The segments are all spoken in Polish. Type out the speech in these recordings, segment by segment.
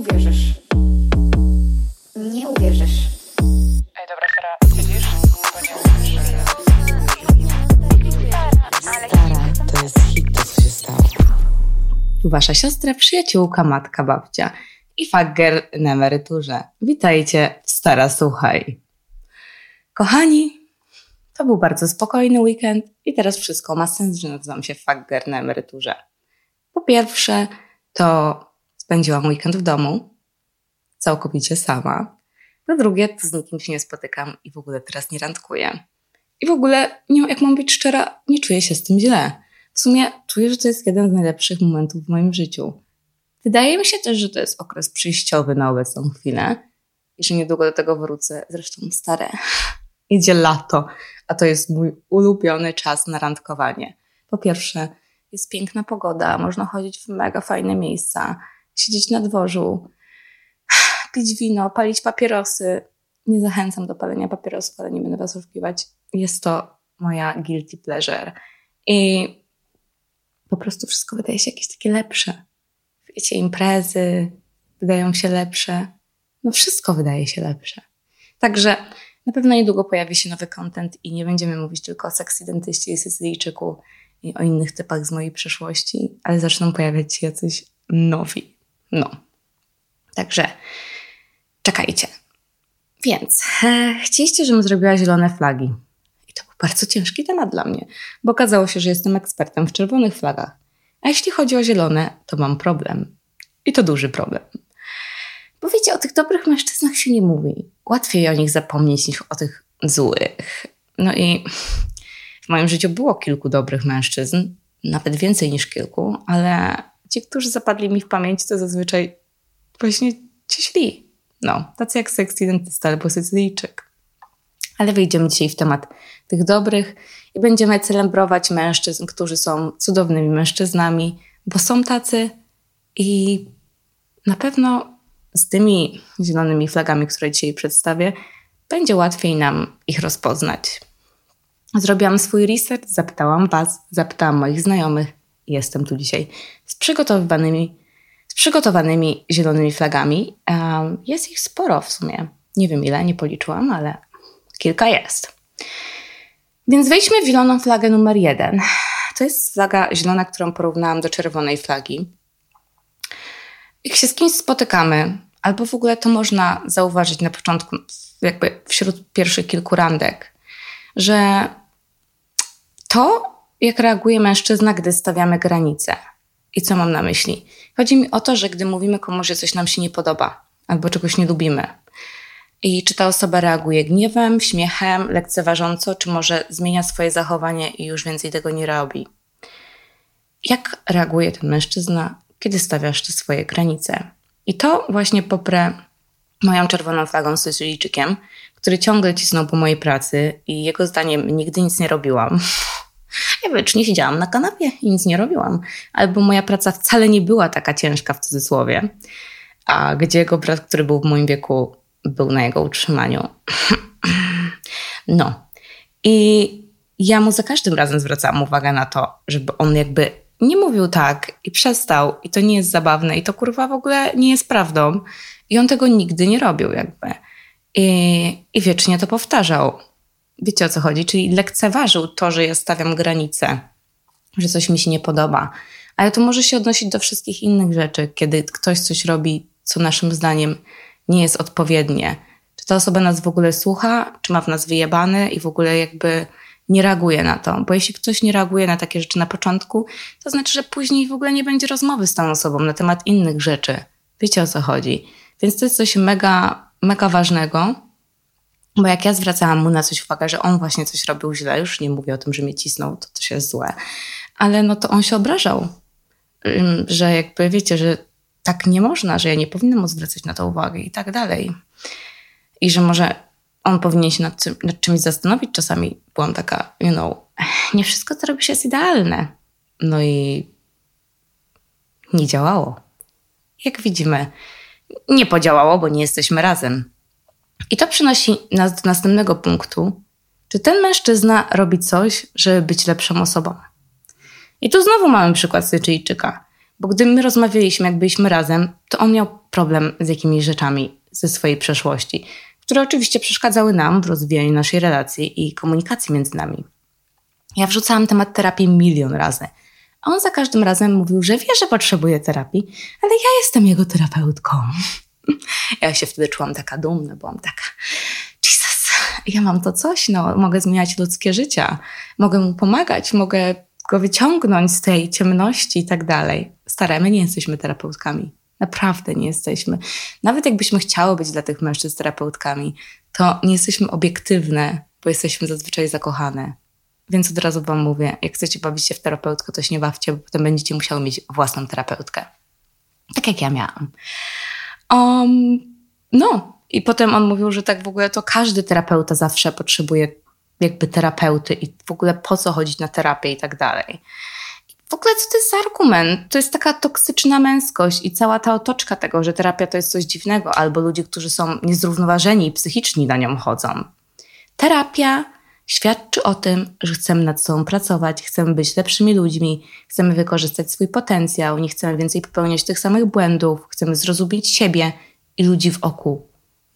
uwierzysz. Nie uwierzysz. Ej, dobra, Sara, siedzisz? Bo nie Stara, to jest hit, to co się stało. Wasza siostra, przyjaciółka, matka, babcia i fager na emeryturze. Witajcie w Stara Słuchaj. Kochani, to był bardzo spokojny weekend i teraz wszystko ma sens, że nazywam się fager na emeryturze. Po pierwsze, to spędziłam weekend w domu, całkowicie sama. Po drugie, to z nikim się nie spotykam i w ogóle teraz nie randkuję. I w ogóle, nie, jak mam być szczera, nie czuję się z tym źle. W sumie czuję, że to jest jeden z najlepszych momentów w moim życiu. Wydaje mi się też, że to jest okres przejściowy na obecną chwilę i że niedługo do tego wrócę. Zresztą stare. Idzie lato, a to jest mój ulubiony czas na randkowanie. Po pierwsze, jest piękna pogoda, można chodzić w mega fajne miejsca, siedzieć na dworzu, pić wino, palić papierosy. Nie zachęcam do palenia papierosów, ale nie będę was oszukiwać. Jest to moja guilty pleasure. I po prostu wszystko wydaje się jakieś takie lepsze. Wiecie, imprezy wydają się lepsze. No wszystko wydaje się lepsze. Także na pewno niedługo pojawi się nowy content i nie będziemy mówić tylko o seksydentyście i Sycylijczyku i o innych typach z mojej przeszłości, ale zaczną pojawiać się jacyś nowi. No. Także czekajcie. Więc chcieliście, żebym zrobiła zielone flagi. I to był bardzo ciężki temat dla mnie, bo okazało się, że jestem ekspertem w czerwonych flagach. A jeśli chodzi o zielone, to mam problem. I to duży problem. Bo wiecie, o tych dobrych mężczyznach się nie mówi. Łatwiej o nich zapomnieć niż o tych złych. No i w moim życiu było kilku dobrych mężczyzn, nawet więcej niż kilku, ale ci, którzy zapadli mi w pamięć, to zazwyczaj właśnie ci źli. No, tacy jak seks dentysta albo Sycylijczyk. Ale wyjdziemy dzisiaj w temat tych dobrych i będziemy celebrować mężczyzn, którzy są cudownymi mężczyznami, bo są tacy i na pewno z tymi zielonymi flagami, które dzisiaj przedstawię, będzie łatwiej nam ich rozpoznać. Zrobiłam swój research, zapytałam Was, zapytałam moich znajomych jestem tu dzisiaj z przygotowanymi, z przygotowanymi zielonymi flagami. Jest ich sporo w sumie. Nie wiem ile, nie policzyłam, ale kilka jest. Więc wejdźmy w zieloną flagę numer jeden. To jest flaga zielona, którą porównałam do czerwonej flagi. Jak się z kimś spotykamy, albo w ogóle to można zauważyć na początku, jakby wśród pierwszych kilku randek, że to, jak reaguje mężczyzna, gdy stawiamy granice. I co mam na myśli? Chodzi mi o to, że gdy mówimy komuś, że coś nam się nie podoba, albo czegoś nie lubimy, i czy ta osoba reaguje gniewem, śmiechem, lekceważąco, czy może zmienia swoje zachowanie i już więcej tego nie robi. Jak reaguje ten mężczyzna, kiedy stawiasz te swoje granice? I to właśnie poprę moją czerwoną flagą z Sycylijczykiem, który ciągle cisnął po mojej pracy i jego zdaniem nigdy nic nie robiłam. Ja wiecznie siedziałam na kanapie i nic nie robiłam. Albo moja praca wcale nie była taka ciężka w cudzysłowie. A gdzie jego brat, który był w moim wieku, był na jego utrzymaniu. No. I ja mu za każdym razem zwracałam uwagę na to, żeby on jakby nie mówił tak i przestał i to nie jest zabawne i to kurwa w ogóle nie jest prawdą. I on tego nigdy nie robił jakby. I, i wiecznie to powtarzał. Wiecie o co chodzi? Czyli lekceważył to, że ja stawiam granice, że coś mi się nie podoba. Ale to może się odnosić do wszystkich innych rzeczy, kiedy ktoś coś robi, co naszym zdaniem nie jest odpowiednie. Czy ta osoba nas w ogóle słucha, czy ma w nas wyjebane i w ogóle jakby nie reaguje na to. Bo jeśli ktoś nie reaguje na takie rzeczy na początku, to znaczy, że później w ogóle nie będzie rozmowy z tą osobą na temat innych rzeczy. Wiecie o co chodzi. Więc to jest coś mega, mega ważnego, bo jak ja zwracałam mu na coś uwagę, że on właśnie coś robił źle, już nie mówię o tym, że mnie cisnął, to też jest złe, ale no to on się obrażał, że jakby wiecie, że tak nie można, że ja nie powinnam mu zwracać na to uwagę i tak dalej. I że może on powinien się nad, nad czymś zastanowić. Czasami byłam taka, you know, nie wszystko, co robi się jest idealne. No i nie działało. Jak widzimy, nie podziałało, bo nie jesteśmy razem. I to przynosi nas do następnego punktu. Czy ten mężczyzna robi coś, żeby być lepszą osobą? I tu znowu mamy przykład Sycylijczyka Bo gdy my rozmawialiśmy, jak byliśmy razem, to on miał problem z jakimiś rzeczami ze swojej przeszłości, które oczywiście przeszkadzały nam w rozwijaniu naszej relacji i komunikacji między nami. Ja wrzucałam temat terapii milion razy. A on za każdym razem mówił, że wie, że potrzebuje terapii, ale ja jestem jego terapeutką. Ja się wtedy czułam taka dumna, byłam taka, Jesus, ja mam to coś, no, mogę zmieniać ludzkie życia, mogę mu pomagać, mogę go wyciągnąć z tej ciemności i tak dalej. Staramy, nie jesteśmy terapeutkami. Naprawdę nie jesteśmy. Nawet jakbyśmy chciały być dla tych mężczyzn terapeutkami, to nie jesteśmy obiektywne, bo jesteśmy zazwyczaj zakochane. Więc od razu Wam mówię, jak chcecie bawić się w terapeutkę, to się nie bawcie, bo potem będziecie musiały mieć własną terapeutkę. Tak jak ja miałam. Um, no, i potem on mówił, że tak w ogóle to każdy terapeuta zawsze potrzebuje jakby terapeuty i w ogóle po co chodzić na terapię i tak dalej. W ogóle co to jest za argument? To jest taka toksyczna męskość i cała ta otoczka tego, że terapia to jest coś dziwnego, albo ludzie, którzy są niezrównoważeni i psychiczni na nią chodzą. Terapia świadczy o tym, że chcemy nad sobą pracować, chcemy być lepszymi ludźmi, chcemy wykorzystać swój potencjał, nie chcemy więcej popełniać tych samych błędów, chcemy zrozumieć siebie i ludzi wokół,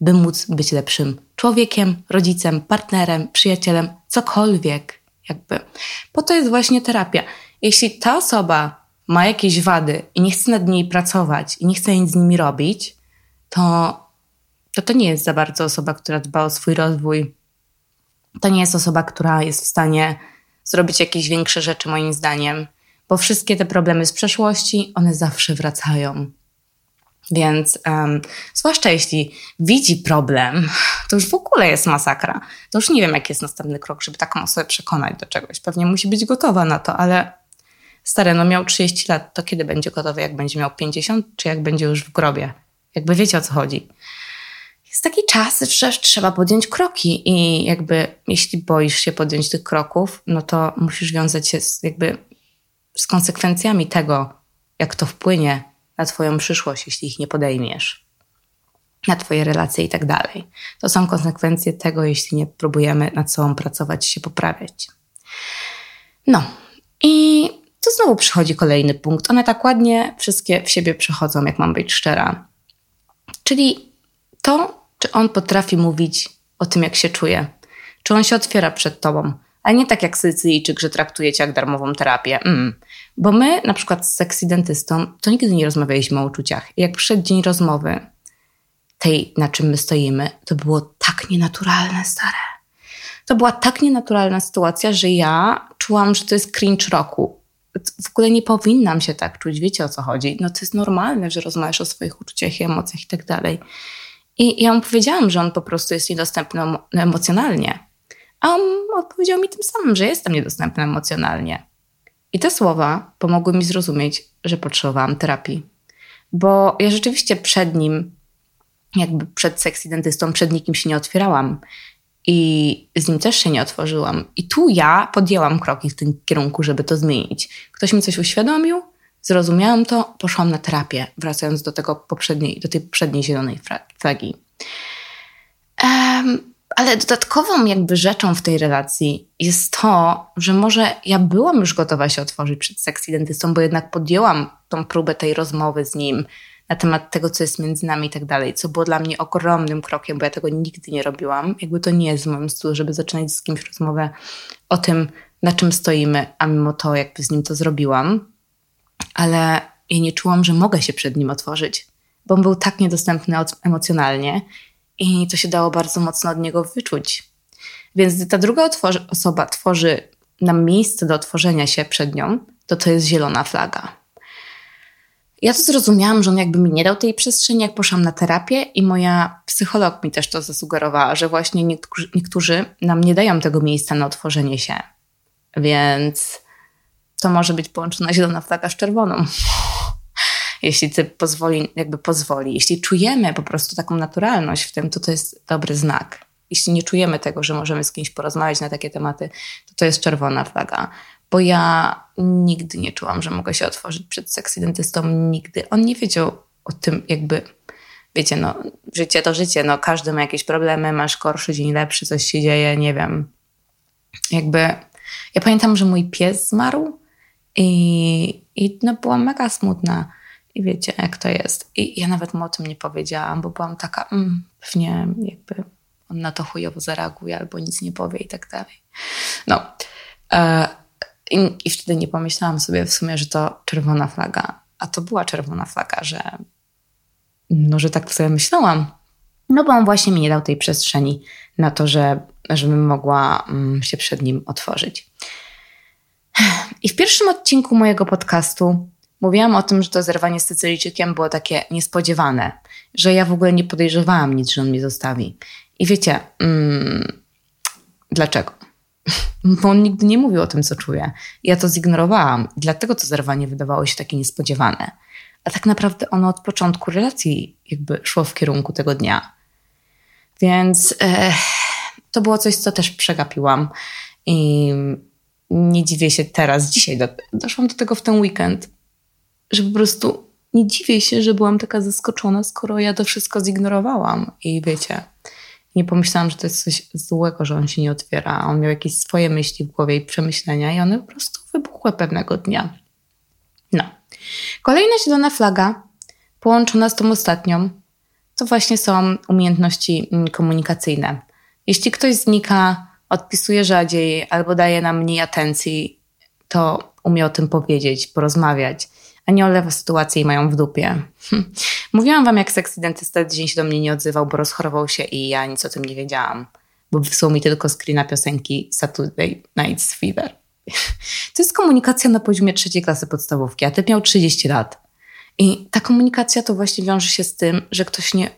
by móc być lepszym człowiekiem, rodzicem, partnerem, przyjacielem, cokolwiek. Jakby. Po to jest właśnie terapia. Jeśli ta osoba ma jakieś wady i nie chce nad niej pracować i nie chce nic z nimi robić, to to, to nie jest za bardzo osoba, która dba o swój rozwój, to nie jest osoba, która jest w stanie zrobić jakieś większe rzeczy, moim zdaniem, bo wszystkie te problemy z przeszłości, one zawsze wracają. Więc um, zwłaszcza jeśli widzi problem, to już w ogóle jest masakra. To już nie wiem, jaki jest następny krok, żeby taką osobę przekonać do czegoś. Pewnie musi być gotowa na to, ale stary, no miał 30 lat, to kiedy będzie gotowy? Jak będzie miał 50, czy jak będzie już w grobie? Jakby wiecie o co chodzi jest taki czas, że trzeba podjąć kroki i jakby jeśli boisz się podjąć tych kroków, no to musisz wiązać się z, jakby z konsekwencjami tego, jak to wpłynie na twoją przyszłość, jeśli ich nie podejmiesz, na twoje relacje i tak dalej. To są konsekwencje tego, jeśli nie próbujemy nad sobą pracować, się poprawiać. No i tu znowu przychodzi kolejny punkt. One tak ładnie wszystkie w siebie przechodzą, jak mam być szczera. Czyli to, czy on potrafi mówić o tym, jak się czuje? Czy on się otwiera przed tobą? Ale nie tak jak Sycylijczyk, że traktuje cię jak darmową terapię. Mm. Bo my, na przykład z seksidentystą, to nigdy nie rozmawialiśmy o uczuciach. I jak przyszedł dzień rozmowy, tej, na czym my stoimy, to było tak nienaturalne, stare. To była tak nienaturalna sytuacja, że ja czułam, że to jest cringe roku. W ogóle nie powinnam się tak czuć, wiecie o co chodzi. No to jest normalne, że rozmawiasz o swoich uczuciach i emocjach i tak dalej. I ja mu powiedziałam, że on po prostu jest niedostępny emocjonalnie. A on odpowiedział mi tym samym, że jestem niedostępny emocjonalnie. I te słowa pomogły mi zrozumieć, że potrzebowałam terapii. Bo ja rzeczywiście przed nim, jakby przed seksidentystą, przed nikim się nie otwierałam. I z nim też się nie otworzyłam. I tu ja podjęłam kroki w tym kierunku, żeby to zmienić. Ktoś mi coś uświadomił, Zrozumiałam to, poszłam na terapię, wracając do tego poprzedniej, do tej poprzedniej zielonej flagi. Um, ale dodatkową jakby rzeczą w tej relacji jest to, że może ja byłam już gotowa się otworzyć przed seksidentystą, bo jednak podjęłam tą próbę tej rozmowy z nim na temat tego, co jest między nami i tak dalej, co było dla mnie ogromnym krokiem, bo ja tego nigdy nie robiłam. Jakby to nie jest w moim stylu, żeby zaczynać z kimś rozmowę o tym, na czym stoimy, a mimo to jakby z nim to zrobiłam ale ja nie czułam, że mogę się przed nim otworzyć, bo on był tak niedostępny emocjonalnie i to się dało bardzo mocno od niego wyczuć. Więc gdy ta druga osoba tworzy nam miejsce do otworzenia się przed nią, to to jest zielona flaga. Ja to zrozumiałam, że on jakby mi nie dał tej przestrzeni, jak poszłam na terapię i moja psycholog mi też to zasugerowała, że właśnie niektórzy, niektórzy nam nie dają tego miejsca na otworzenie się. Więc to może być połączona zielona flaga z czerwoną. Jeśli ty pozwoli, jakby pozwoli, jeśli czujemy po prostu taką naturalność w tym, to to jest dobry znak. Jeśli nie czujemy tego, że możemy z kimś porozmawiać na takie tematy, to to jest czerwona flaga. Bo ja nigdy nie czułam, że mogę się otworzyć przed seksidentystą, nigdy. On nie wiedział o tym, jakby, wiecie, no, życie to życie, no, każdy ma jakieś problemy, masz gorszy dzień, lepszy, coś się dzieje, nie wiem. Jakby, ja pamiętam, że mój pies zmarł i I no, byłam mega smutna. I wiecie, jak to jest. I ja nawet mu o tym nie powiedziałam, bo byłam taka, mm, pewnie jakby on na to chujowo zareaguje albo nic nie powie i tak dalej. No. E, i, I wtedy nie pomyślałam sobie w sumie, że to czerwona flaga. A to była czerwona flaga, że no, że tak sobie myślałam. No bo on właśnie mi nie dał tej przestrzeni na to, że, żebym mogła mm, się przed nim otworzyć. I w pierwszym odcinku mojego podcastu mówiłam o tym, że to zerwanie z Sycylijczykiem było takie niespodziewane, że ja w ogóle nie podejrzewałam nic, że on mnie zostawi. I wiecie, mm, dlaczego? Bo on nigdy nie mówił o tym, co czuje. Ja to zignorowałam. Dlatego to zerwanie wydawało się takie niespodziewane. A tak naprawdę ono od początku relacji jakby szło w kierunku tego dnia. Więc e, to było coś, co też przegapiłam. I nie dziwię się teraz, dzisiaj do, doszłam do tego w ten weekend, że po prostu nie dziwię się, że byłam taka zaskoczona, skoro ja to wszystko zignorowałam. I wiecie, nie pomyślałam, że to jest coś złego, że on się nie otwiera. On miał jakieś swoje myśli w głowie i przemyślenia, i one po prostu wybuchły pewnego dnia. No. Kolejna zielona flaga, połączona z tą ostatnią, to właśnie są umiejętności komunikacyjne. Jeśli ktoś znika, odpisuje rzadziej albo daje nam mniej atencji, to umie o tym powiedzieć, porozmawiać, a nie olewa sytuację i mają w dupie. Hm. Mówiłam wam, jak seks dentysta dzień się do mnie nie odzywał, bo rozchorował się i ja nic o tym nie wiedziałam, bo wysłał mi tylko screena piosenki Saturday Night's Fever. To jest komunikacja na poziomie trzeciej klasy podstawówki, a ty miał 30 lat. I ta komunikacja to właśnie wiąże się z tym, że ktoś nie,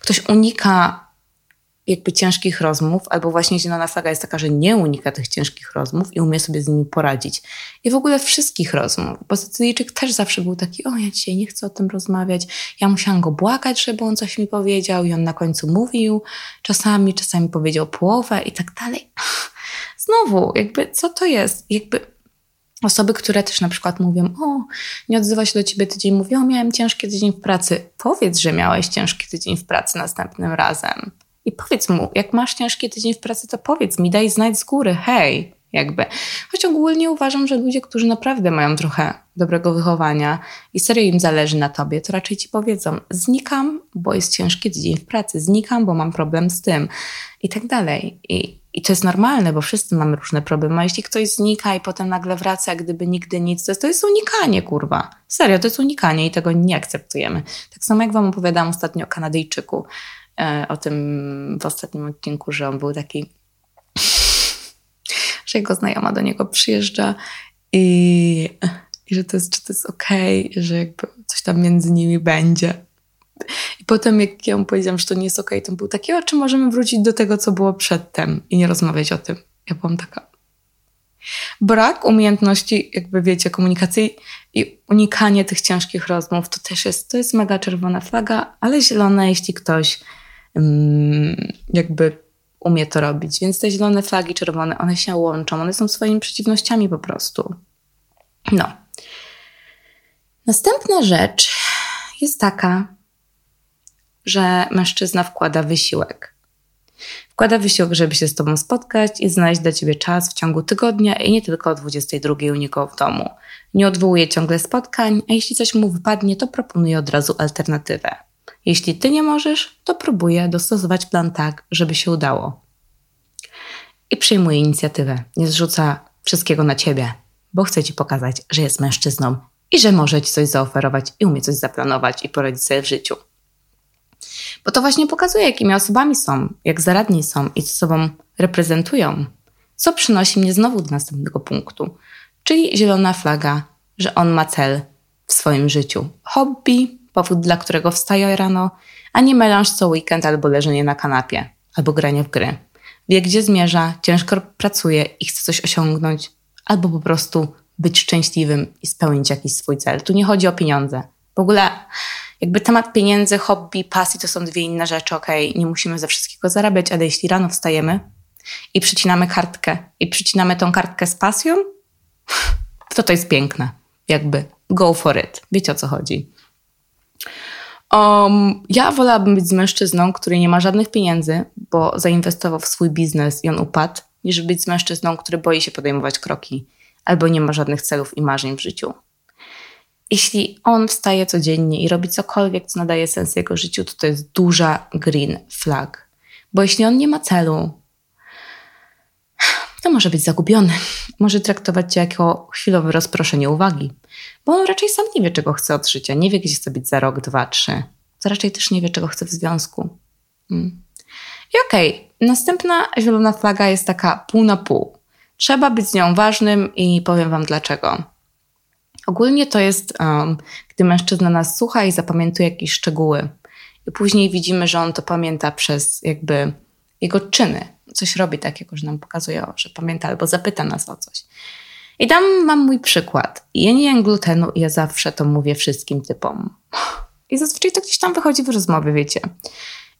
ktoś unika jakby ciężkich rozmów, albo właśnie zielona flaga jest taka, że nie unika tych ciężkich rozmów i umie sobie z nimi poradzić. I w ogóle wszystkich rozmów, bo Sycylijczyk też zawsze był taki, o ja dzisiaj nie chcę o tym rozmawiać, ja musiałam go błagać, żeby on coś mi powiedział i on na końcu mówił, czasami, czasami powiedział połowę i tak dalej. Znowu, jakby co to jest? Jakby Osoby, które też na przykład mówią, o, nie odzywa się do ciebie tydzień, mówią, miałem ciężki tydzień w pracy. Powiedz, że miałeś ciężki tydzień w pracy następnym razem. I powiedz mu, jak masz ciężki tydzień w pracy, to powiedz mi, daj znać z góry, hej, jakby. Choć ogólnie uważam, że ludzie, którzy naprawdę mają trochę dobrego wychowania i serio im zależy na tobie, to raczej ci powiedzą, znikam, bo jest ciężki tydzień w pracy, znikam, bo mam problem z tym i tak dalej. I, i to jest normalne, bo wszyscy mamy różne problemy. A jeśli ktoś znika i potem nagle wraca, gdyby nigdy nic, to jest, to jest unikanie, kurwa. Serio, to jest unikanie i tego nie akceptujemy. Tak samo jak wam opowiadałam ostatnio o Kanadyjczyku, o tym w ostatnim odcinku, że on był taki, że jego znajoma do niego przyjeżdża i, i że to jest, czy to jest okej, okay, że jakby coś tam między nimi będzie. I potem, jak ja mu powiedziałam, że to nie jest okej, okay, to był taki, o, czy możemy wrócić do tego, co było przedtem i nie rozmawiać o tym. Ja byłam taka. Brak umiejętności, jakby wiecie, komunikacji i unikanie tych ciężkich rozmów, to też jest, to jest mega czerwona flaga, ale zielona, jeśli ktoś jakby umie to robić. Więc te zielone flagi, czerwone, one się łączą, one są swoimi przeciwnościami po prostu. No. Następna rzecz jest taka, że mężczyzna wkłada wysiłek. Wkłada wysiłek, żeby się z tobą spotkać i znaleźć dla ciebie czas w ciągu tygodnia i nie tylko o 22 u niego w domu. Nie odwołuje ciągle spotkań, a jeśli coś mu wypadnie, to proponuje od razu alternatywę. Jeśli ty nie możesz, to próbuje dostosować plan tak, żeby się udało. I przyjmuje inicjatywę. Nie zrzuca wszystkiego na ciebie, bo chce ci pokazać, że jest mężczyzną i że może ci coś zaoferować i umie coś zaplanować i poradzić sobie w życiu. Bo to właśnie pokazuje, jakimi osobami są, jak zaradni są i co sobą reprezentują. Co przynosi mnie znowu do następnego punktu, czyli zielona flaga, że on ma cel w swoim życiu. Hobby, powód, dla którego wstaje rano, a nie melanż co weekend albo leżenie na kanapie, albo granie w gry. Wie, gdzie zmierza, ciężko pracuje i chce coś osiągnąć, albo po prostu być szczęśliwym i spełnić jakiś swój cel. Tu nie chodzi o pieniądze. W ogóle jakby temat pieniędzy, hobby, pasji to są dwie inne rzeczy. Okej, nie musimy ze wszystkiego zarabiać, ale jeśli rano wstajemy i przycinamy kartkę i przycinamy tą kartkę z pasją, to to jest piękne. Jakby go for it. Wiecie o co chodzi. Um, ja wolałabym być z mężczyzną, który nie ma żadnych pieniędzy, bo zainwestował w swój biznes i on upadł, niż być z mężczyzną, który boi się podejmować kroki albo nie ma żadnych celów i marzeń w życiu. jeśli on wstaje codziennie i robi cokolwiek, co nadaje sens jego życiu, to to jest duża green flag. Bo jeśli on nie ma celu, to może być zagubiony. Może traktować cię jako chwilowe rozproszenie uwagi, bo on raczej sam nie wie, czego chce od życia, nie wie, gdzie chce być za rok, dwa, trzy. To raczej też nie wie, czego chce w związku. Mm. I okej, okay, następna zielona flaga jest taka pół na pół. Trzeba być z nią ważnym i powiem Wam dlaczego. Ogólnie to jest, um, gdy mężczyzna nas słucha i zapamiętuje jakieś szczegóły, i później widzimy, że on to pamięta przez jakby jego czyny. Coś robi takiego, że nam pokazuje, że pamięta albo zapyta nas o coś. I tam mam mój przykład. Ja nie jem glutenu i ja zawsze to mówię wszystkim typom. I zazwyczaj to gdzieś tam wychodzi w rozmowie, wiecie.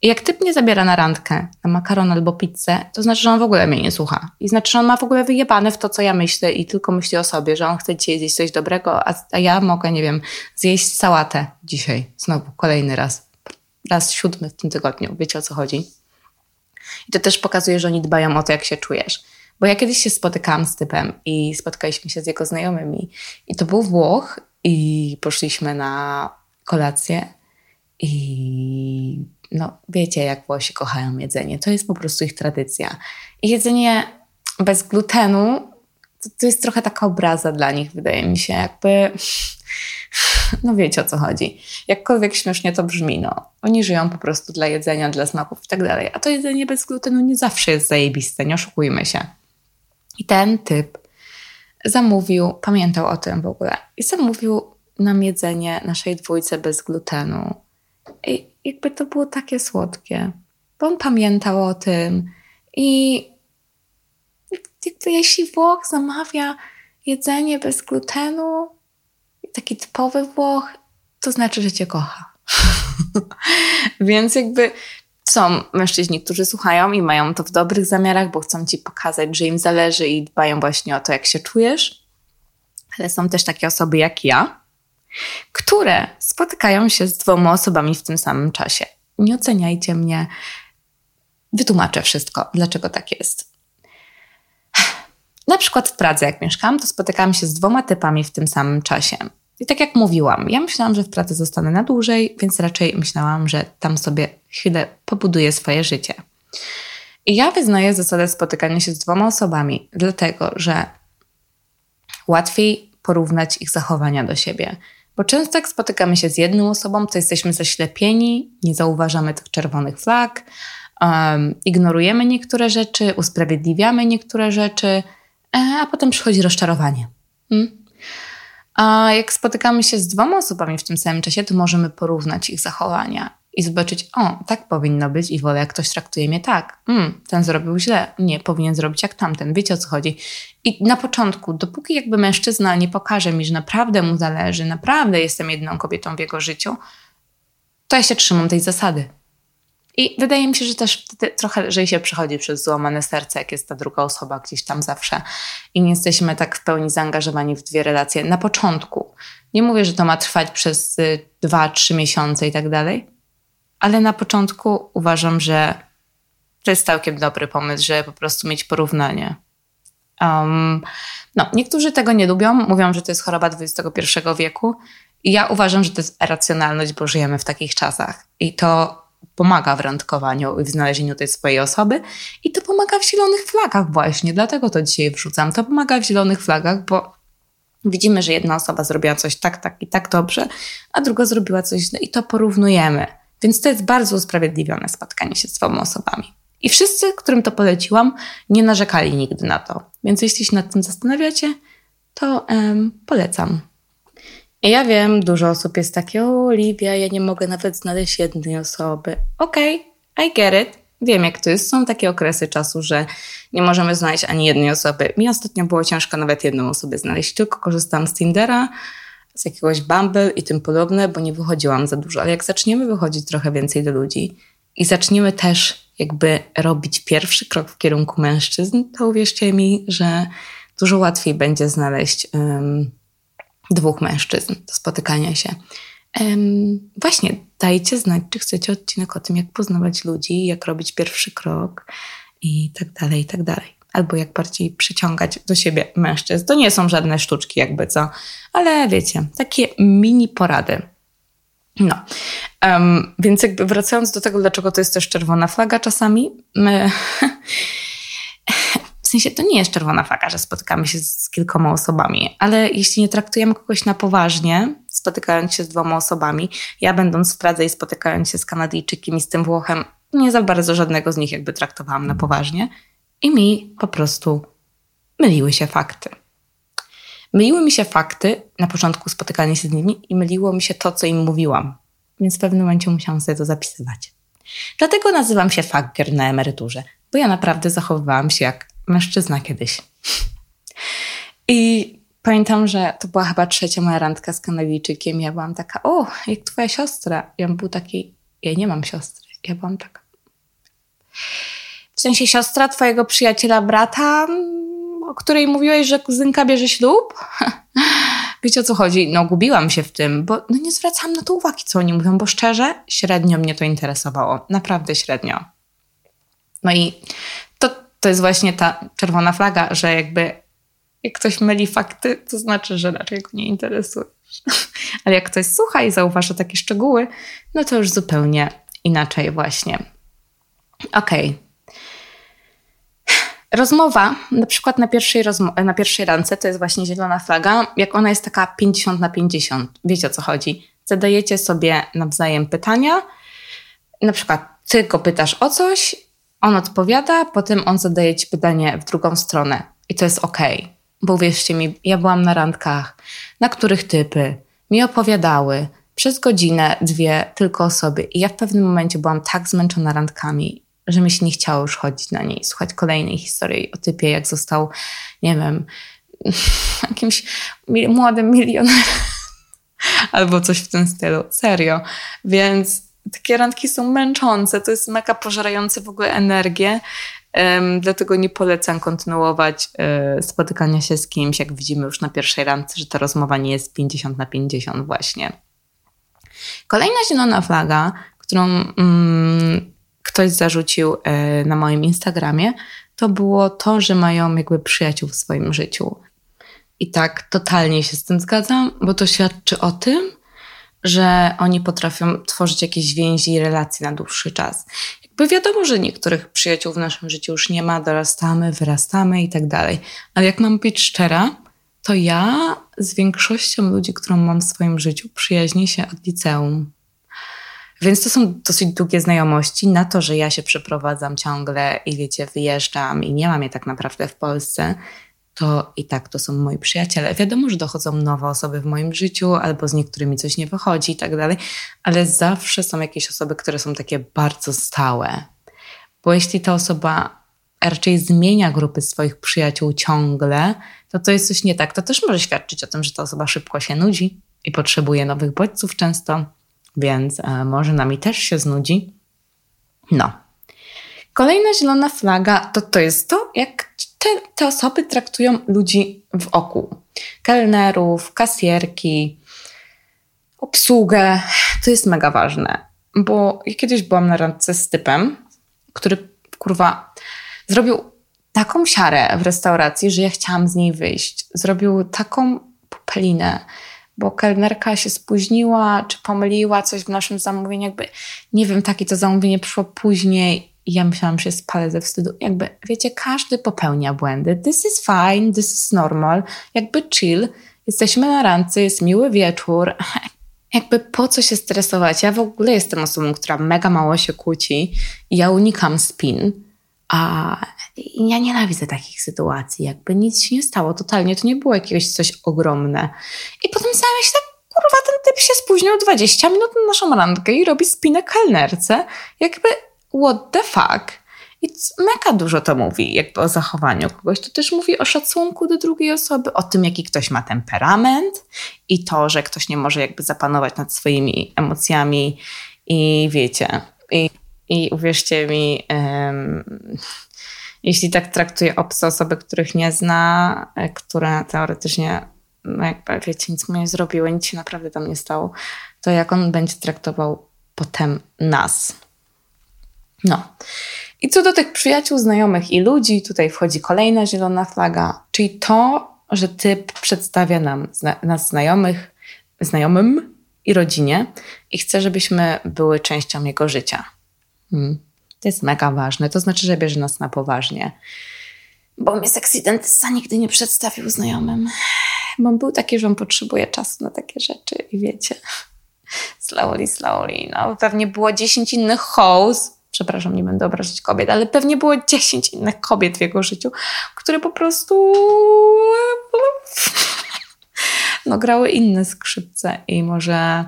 I jak typ mnie zabiera na randkę, na makaron albo pizzę, to znaczy, że on w ogóle mnie nie słucha. I znaczy, że on ma w ogóle wyjebane w to, co ja myślę i tylko myśli o sobie, że on chce dzisiaj zjeść coś dobrego, a, a ja mogę, nie wiem, zjeść sałatę dzisiaj. Znowu, kolejny raz. Raz siódmy w tym tygodniu. Wiecie o co chodzi? I to też pokazuje, że oni dbają o to, jak się czujesz. Bo ja kiedyś się spotykałam z typem i spotkaliśmy się z jego znajomymi. I to był Włoch i poszliśmy na kolację i no wiecie, jak Włosi kochają jedzenie. To jest po prostu ich tradycja. I jedzenie bez glutenu to, to jest trochę taka obraza dla nich, wydaje mi się, jakby no wiecie o co chodzi. Jakkolwiek śmiesznie to brzmi, no. Oni żyją po prostu dla jedzenia, dla smaków i tak dalej. A to jedzenie bez glutenu nie zawsze jest zajebiste, nie oszukujmy się. I ten typ zamówił, pamiętał o tym w ogóle, i zamówił nam jedzenie naszej dwójce bez glutenu. I jakby to było takie słodkie, bo on pamiętał o tym i jakby jeśli Włoch zamawia jedzenie bez glutenu, taki typowy Włoch, to znaczy, że cię kocha. Więc jakby są mężczyźni, którzy słuchają i mają to w dobrych zamiarach, bo chcą ci pokazać, że im zależy i dbają właśnie o to, jak się czujesz. Ale są też takie osoby jak ja, które spotykają się z dwoma osobami w tym samym czasie. Nie oceniajcie mnie, wytłumaczę wszystko, dlaczego tak jest. Na przykład w Pradze, jak mieszkałam, to spotykałam się z dwoma typami w tym samym czasie. I tak jak mówiłam, ja myślałam, że w Pradze zostanę na dłużej, więc raczej myślałam, że tam sobie chwilę pobuduję swoje życie. I ja wyznaję zasadę spotykania się z dwoma osobami, dlatego że łatwiej porównać ich zachowania do siebie. Bo często jak spotykamy się z jedną osobą, to jesteśmy zaślepieni, nie zauważamy tych czerwonych flag, um, ignorujemy niektóre rzeczy, usprawiedliwiamy niektóre rzeczy, e, a potem przychodzi rozczarowanie. Hmm? A jak spotykamy się z dwoma osobami w tym samym czasie, to możemy porównać ich zachowania i zobaczyć, o, tak powinno być i wolę, jak ktoś traktuje mnie tak. Mm, ten zrobił źle. Nie, powinien zrobić jak tamten. Wiecie o co chodzi. I na początku, dopóki jakby mężczyzna nie pokaże mi, że naprawdę mu zależy, naprawdę jestem jedną kobietą w jego życiu, to ja się trzymam tej zasady. I wydaje mi się, że też trochę lżej się przechodzi przez złamane serce, jak jest ta druga osoba gdzieś tam zawsze i nie jesteśmy tak w pełni zaangażowani w dwie relacje na początku. Nie mówię, że to ma trwać przez y, dwa, trzy miesiące i tak dalej, ale na początku uważam, że to jest całkiem dobry pomysł, żeby po prostu mieć porównanie. Um, no, niektórzy tego nie lubią, mówią, że to jest choroba XXI wieku. I ja uważam, że to jest racjonalność, bo żyjemy w takich czasach. I to pomaga w randkowaniu i w znalezieniu tej swojej osoby i to pomaga w zielonych flagach właśnie, dlatego to dzisiaj wrzucam. To pomaga w zielonych flagach, bo widzimy, że jedna osoba zrobiła coś tak, tak i tak dobrze, a druga zrobiła coś źle i to porównujemy. Więc to jest bardzo usprawiedliwione spotkanie się z dwoma osobami. I wszyscy, którym to poleciłam, nie narzekali nigdy na to. Więc jeśli się nad tym zastanawiacie, to um, polecam. Ja wiem, dużo osób jest takie, o Oliwia, ja nie mogę nawet znaleźć jednej osoby. Okej, okay, I get it. Wiem, jak to jest. Są takie okresy czasu, że nie możemy znaleźć ani jednej osoby. Mi ostatnio było ciężko nawet jedną osobę znaleźć. Tylko korzystam z Tindera, z jakiegoś Bumble i tym podobne, bo nie wychodziłam za dużo. Ale jak zaczniemy wychodzić trochę więcej do ludzi i zaczniemy też jakby robić pierwszy krok w kierunku mężczyzn, to uwierzcie mi, że dużo łatwiej będzie znaleźć um, dwóch mężczyzn do spotykania się. Um, właśnie, dajcie znać, czy chcecie odcinek o tym, jak poznawać ludzi, jak robić pierwszy krok i tak dalej, i tak dalej. albo jak bardziej przyciągać do siebie mężczyzn. To nie są żadne sztuczki, jakby co, ale wiecie, takie mini porady. No, um, więc jakby wracając do tego, dlaczego to jest też czerwona flaga czasami, my, sensie to nie jest czerwona flaga, że spotykamy się z, kilkoma osobami, ale jeśli nie traktujemy kogoś na poważnie, spotykając się z dwoma osobami, ja będąc w Pradze i spotykając się z Kanadyjczykiem i z tym Włochem, nie za bardzo żadnego z nich jakby traktowałam na poważnie i mi po prostu myliły się fakty. Myliły mi się fakty na początku spotykania się z nimi i myliło mi się to, co im mówiłam. Więc w pewnym momencie musiałam sobie to zapisywać. Dlatego nazywam się Fagger na emeryturze, bo ja naprawdę zachowywałam się jak mężczyzna kiedyś. I pamiętam, że to była chyba trzecia moja randka z Kanadyjczykiem. Ja byłam taka, o, jak twoja siostra. I on był taki, ja nie mam siostry. Ja byłam taka. W sensie siostra twojego przyjaciela, brata, o której mówiłeś, że kuzynka bierze ślub? Wiecie o co chodzi? No, gubiłam się w tym, bo no, nie zwracałam na to uwagi, co oni mówią, bo szczerze, średnio mnie to interesowało. Naprawdę średnio. No i to, to jest właśnie ta czerwona flaga, że jakby jak ktoś myli fakty, to znaczy, że raczej go nie interesuje. Ale jak ktoś słucha i zauważa takie szczegóły, no to już zupełnie inaczej właśnie. Okej. Okay. Rozmowa, na przykład na pierwszej, na pierwszej randce, to jest właśnie zielona flaga, jak ona jest taka 50 na 50. Wiecie o co chodzi? Zadajecie sobie nawzajem pytania, na przykład ty go pytasz o coś, on odpowiada, potem on zadaje ci pytanie w drugą stronę i to jest ok. Bo uwierzcie mi, ja byłam na randkach, na których typy mi opowiadały przez godzinę, dwie tylko o sobie i ja w pewnym momencie byłam tak zmęczona randkami, że mi się nie chciało już chodzić na niej, słuchać kolejnej historii o typie, jak został, nie wiem, jakimś młodym milionerem albo coś w tym stylu. Serio. Więc takie randki są męczące, to jest mega pożerające w ogóle energię. Um, dlatego nie polecam kontynuować y, spotykania się z kimś, jak widzimy już na pierwszej randce, że ta rozmowa nie jest 50 na 50 właśnie. Kolejna zielona flaga, którą mm, ktoś zarzucił e, na moim Instagramie, to było to, że mają jakby przyjaciół w swoim życiu. I tak totalnie się z tym zgadzam, bo to świadczy o tym, że oni potrafią tworzyć jakieś więzi i relacje na dłuższy czas. Jakby wiadomo, że niektórych przyjaciół w naszym życiu już nie ma, dorastamy, wyrastamy i tak dalej. Ale jak mam być szczera, to ja z większością ludzi, którą mam w swoim życiu, przyjaźnię się od liceum. Więc to są dosyć długie znajomości. Na to, że ja się przeprowadzam ciągle i wiecie, wyjeżdżam i nie mam je tak naprawdę w Polsce, to i tak to są moi przyjaciele. Wiadomo, że dochodzą nowe osoby w moim życiu, albo z niektórymi coś nie wychodzi i tak dalej, ale zawsze są jakieś osoby, które są takie bardzo stałe. Bo jeśli ta osoba raczej zmienia grupy swoich przyjaciół ciągle, to to jest coś nie tak. To też może świadczyć o tym, że ta osoba szybko się nudzi i potrzebuje nowych bodźców często więc e, może nami też się znudzi. No. Kolejna zielona flaga to to jest to, jak te, osoby traktują ludzi w oku. Kelnerów, kasjerki, obsługę. To jest mega ważne, bo ja kiedyś byłam na randce z typem, który kurwa zrobił taką siarę w restauracji, że ja chciałam z niej wyjść. Zrobił taką popelinę, bo kelnerka się spóźniła, czy pomyliła coś w naszym zamówieniu, jakby, nie wiem, takie to zamówienie przyszło później i ja myślałam, że spalę ze wstydu. Jakby, wiecie, każdy popełnia błędy. This is fine, this is normal. Jakby chill. Jesteśmy na randce, jest miły wieczór. Jakby po co się stresować? Ja w ogóle jestem osobą, która mega mało się kłóci i ja unikam spin. A ja nienawidzę takich sytuacji, jakby nic się nie stało totalnie, to nie było jakieś coś ogromne. I potem zastanawiam się tak, kurwa, ten typ się spóźnił 20 minut na naszą randkę i robi spinę kelnerce. Jakby, what the fuck? I mega dużo to mówi jakby o zachowaniu kogoś. To też mówi o szacunku do drugiej osoby, o tym, jaki ktoś ma temperament i to, że ktoś nie może jakby zapanować nad swoimi emocjami i wiecie... I i uwierzcie mi, um, jeśli tak traktuje obce osoby, których nie zna, e, które teoretycznie, no jakby wiecie, nic mu nie zrobiły, nic się naprawdę tam nie stało, to jak on będzie traktował potem nas. No. I co do tych przyjaciół, znajomych i ludzi, tutaj wchodzi kolejna zielona flaga, czyli to, że typ przedstawia nam zna, nas znajomych, znajomym i rodzinie i chce, żebyśmy były częścią jego życia. Hmm. To jest mega ważne. To znaczy, że bierze nas na poważnie. Bo mnie sexy dentysta nigdy nie przedstawił znajomym. Bo on był taki, że on potrzebuje czasu na takie rzeczy i wiecie, slowly, slowly. No, pewnie było 10 innych hoes, przepraszam, nie będę obrażać kobiet, ale pewnie było 10 innych kobiet w jego życiu, które po prostu no, grały inne skrzypce i może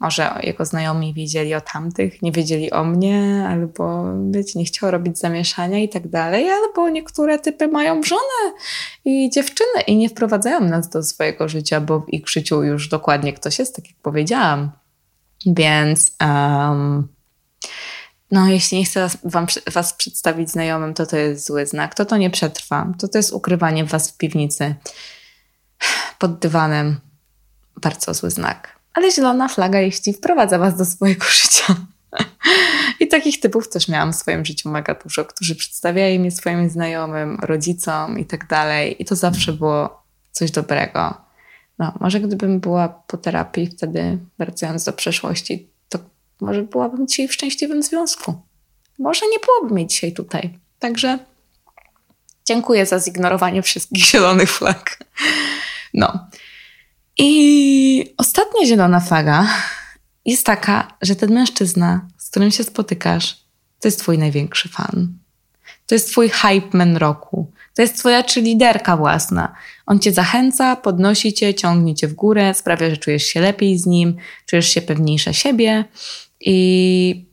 może jego znajomi wiedzieli o tamtych, nie wiedzieli o mnie, albo wiecie, nie chciał robić zamieszania i tak dalej, albo niektóre typy mają żonę i dziewczynę i nie wprowadzają nas do swojego życia, bo w ich życiu już dokładnie ktoś jest, tak jak powiedziałam. Więc um, no, jeśli nie chcę wam, was przedstawić znajomym, to to jest zły znak. To to nie przetrwa. To to jest ukrywanie was w piwnicy pod dywanem. Bardzo zły znak. Ale zielona flaga, jeśli wprowadza was do swojego życia. I takich typów też miałam w swoim życiu mega dużo, którzy przedstawiali mnie swoim znajomym, rodzicom i tak dalej. I to zawsze było coś dobrego. No, może gdybym była po terapii wtedy, wracając do przeszłości, może byłabym dzisiaj w szczęśliwym związku. Może nie byłoby mnie dzisiaj tutaj. Także dziękuję za zignorowanie wszystkich zielonych flag. No. I ostatnia zielona flaga jest taka, że ten mężczyzna, z którym się spotykasz, to jest twój największy fan. To jest twój hype man roku. To jest twoja czy liderka własna. On cię zachęca, podnosi cię, ciągnie cię w górę, sprawia, że czujesz się lepiej z nim, czujesz się pewniejsza siebie i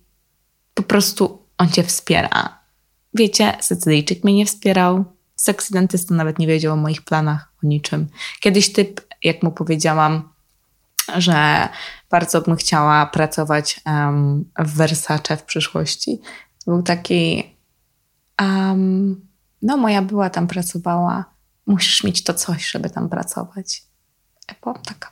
po prostu on cię wspiera. Wiecie, Sycylijczyk mnie nie wspierał, seks dentysta nawet nie wiedział o moich planach, o niczym. Kiedyś typ, jak mu powiedziałam, że bardzo bym chciała pracować um, w Versace w przyszłości. Był taki, um, no moja była tam pracowała, musisz mieć to coś, żeby tam pracować. Epo, taka,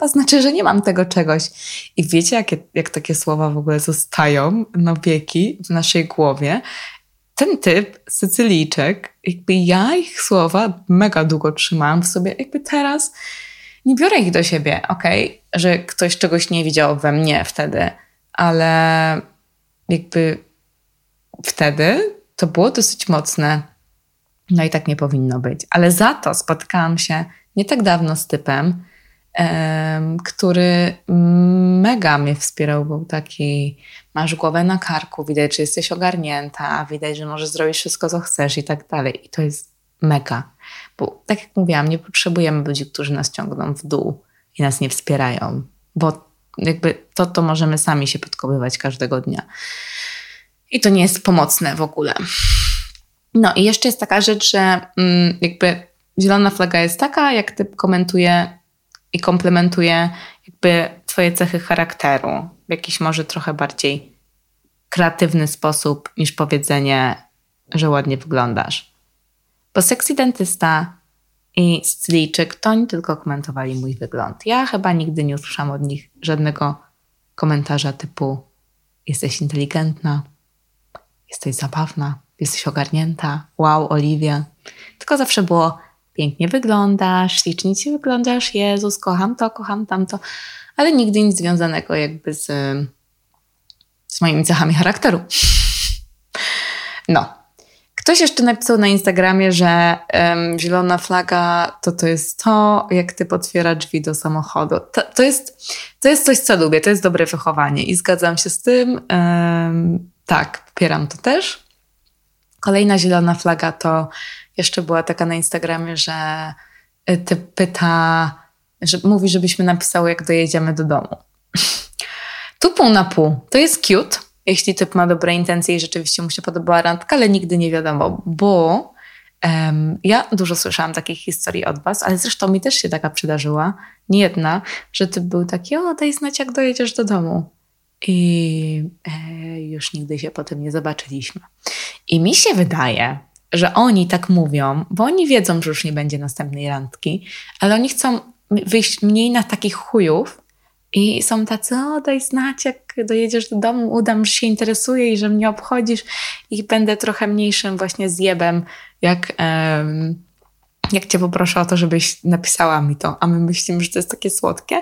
chyba znaczy, że nie mam tego czegoś. I wiecie, jakie, jak takie słowa w ogóle zostają na wieki w naszej głowie ten typ, Sycylijczyk, jakby ja ich słowa mega długo trzymałam w sobie, jakby teraz nie biorę ich do siebie, okej, okay? że ktoś czegoś nie widział we mnie wtedy, ale jakby wtedy to było dosyć mocne. No i tak nie powinno być. Ale za to spotkałam się nie tak dawno z typem, który mega mnie wspierał. Był taki, masz głowę na karku, widać, że jesteś ogarnięta, widać, że możesz zrobić wszystko, co chcesz i tak dalej. I to jest mega. Bo tak jak mówiłam, nie potrzebujemy ludzi, którzy nas ciągną w dół i nas nie wspierają, bo jakby to, to możemy sami się podkobywać każdego dnia. I to nie jest pomocne w ogóle. No i jeszcze jest taka rzecz, że mm, jakby zielona flaga jest taka, jak typ komentuje i komplementuje jakby twoje cechy charakteru w jakiś może trochę bardziej kreatywny sposób niż powiedzenie, że ładnie wyglądasz. Bo sexy dentysta i stylijczyk to oni tylko komentowali mój wygląd. Ja chyba nigdy nie usłyszałam od nich żadnego komentarza typu jesteś inteligentna, jesteś zabawna, jesteś ogarnięta, wow, Oliwia. Tylko zawsze było pięknie wyglądasz, ślicznie ci wyglądasz, Jezus, kocham to, kocham tamto, ale nigdy nic związanego jakby z, z moimi cechami charakteru. No. Ktoś jeszcze napisał na Instagramie, że um, zielona flaga to to jest to, jak ty otwiera drzwi do samochodu. To, to, jest, to jest coś, co lubię, to jest dobre wychowanie i zgadzam się z tym. Um, tak, popieram to też. Kolejna zielona flaga to jeszcze była taka na Instagramie, że y, ty pyta, że mówi, żebyśmy napisały, jak dojedziemy do domu. tu pół na pół. To jest cute, jeśli typ ma dobre intencje i rzeczywiście mu się podobała randka, ale nigdy nie wiadomo, bo um, ja dużo słyszałam takich historii od was, ale zresztą mi też się taka przydarzyła, nie jedna, że typ był taki, o daj znać, jak dojedziesz do domu. I e, już nigdy się potem nie zobaczyliśmy. I mi się wydaje, że oni tak mówią, bo oni wiedzą, że już nie będzie następnej randki, ale oni chcą wyjść mniej na takich chujów I są tacy, o daj znać, jak dojedziesz do domu, udam, że się interesuje i że mnie obchodzisz i będę trochę mniejszym właśnie zjebem, jak, um, jak cię poproszę o to, żebyś napisała mi to, a my myślimy, że to jest takie słodkie,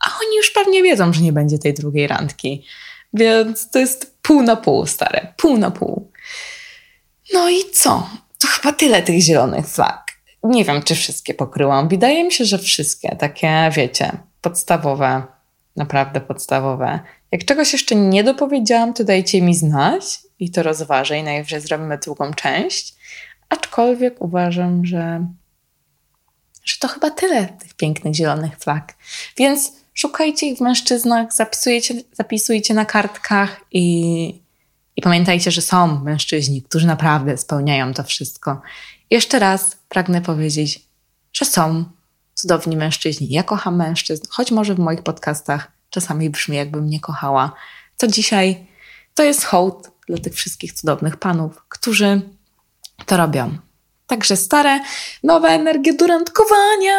a oni już pewnie wiedzą, że nie będzie tej drugiej randki. Więc to jest pół na pół, stare, pół na pół. No i co? To chyba tyle tych zielonych flag. Nie wiem, czy wszystkie pokryłam. Wydaje mi się, że wszystkie, takie, wiecie, podstawowe, naprawdę podstawowe. Jak czegoś jeszcze nie dopowiedziałam, to dajcie mi znać i to rozważę i najwyżej zrobimy drugą część. Aczkolwiek uważam, że, że to chyba tyle tych pięknych zielonych flag. Więc szukajcie ich w mężczyznach, zapisujecie, zapisujcie na kartkach i, i pamiętajcie, że są mężczyźni, którzy naprawdę spełniają to wszystko. Jeszcze raz pragnę powiedzieć, że są cudowni mężczyźni. Ja kocham mężczyzn, choć może w moich podcastach czasami brzmi, jakbym nie kochała. Co dzisiaj to jest hołd dla tych wszystkich cudownych panów, którzy to robią. Także stare, nowe energie do randkowania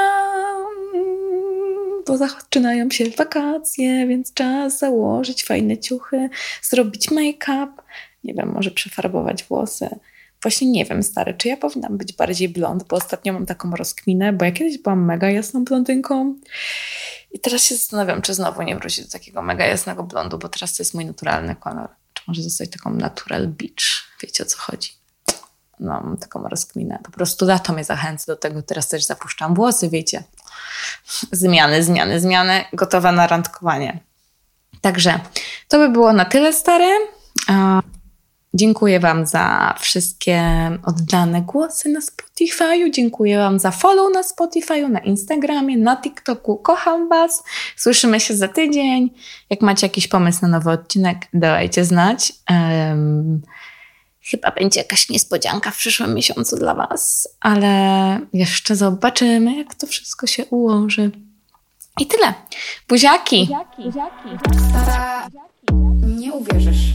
bo zaczynają się wakacje, więc czas założyć fajne ciuchy, zrobić make-up, nie wiem, może przefarbować włosy. Właśnie nie wiem, stary, czy ja powinnam być bardziej blond, bo ostatnio mam taką rozkminę, bo ja kiedyś byłam mega jasną blondynką i teraz się zastanawiam, czy znowu nie wrócić do takiego mega jasnego blondu, bo teraz to jest mój naturalny kolor. Czy może zostać taką natural beach? Wiecie o co chodzi? No, mam taką rozkminę. Po prostu lato mnie zachęca do tego. Teraz też zapuszczam włosy, wiecie. Zmiany, zmiany, zmiany. Gotowa na randkowanie. Także to by było na tyle stare. Dziękuję Wam za wszystkie oddane głosy na Spotify'u. Dziękuję Wam za follow na Spotify'u, na Instagramie, na TikToku. Kocham Was. Słyszymy się za tydzień. Jak macie jakiś pomysł na nowy odcinek, dawajcie znać. Um, Chyba będzie jakaś niespodzianka w przyszłym miesiącu dla Was, ale jeszcze zobaczymy, jak to wszystko się ułoży. I tyle. Buziaki! Buziaki. Buziaki. Stara, nie uwierzysz.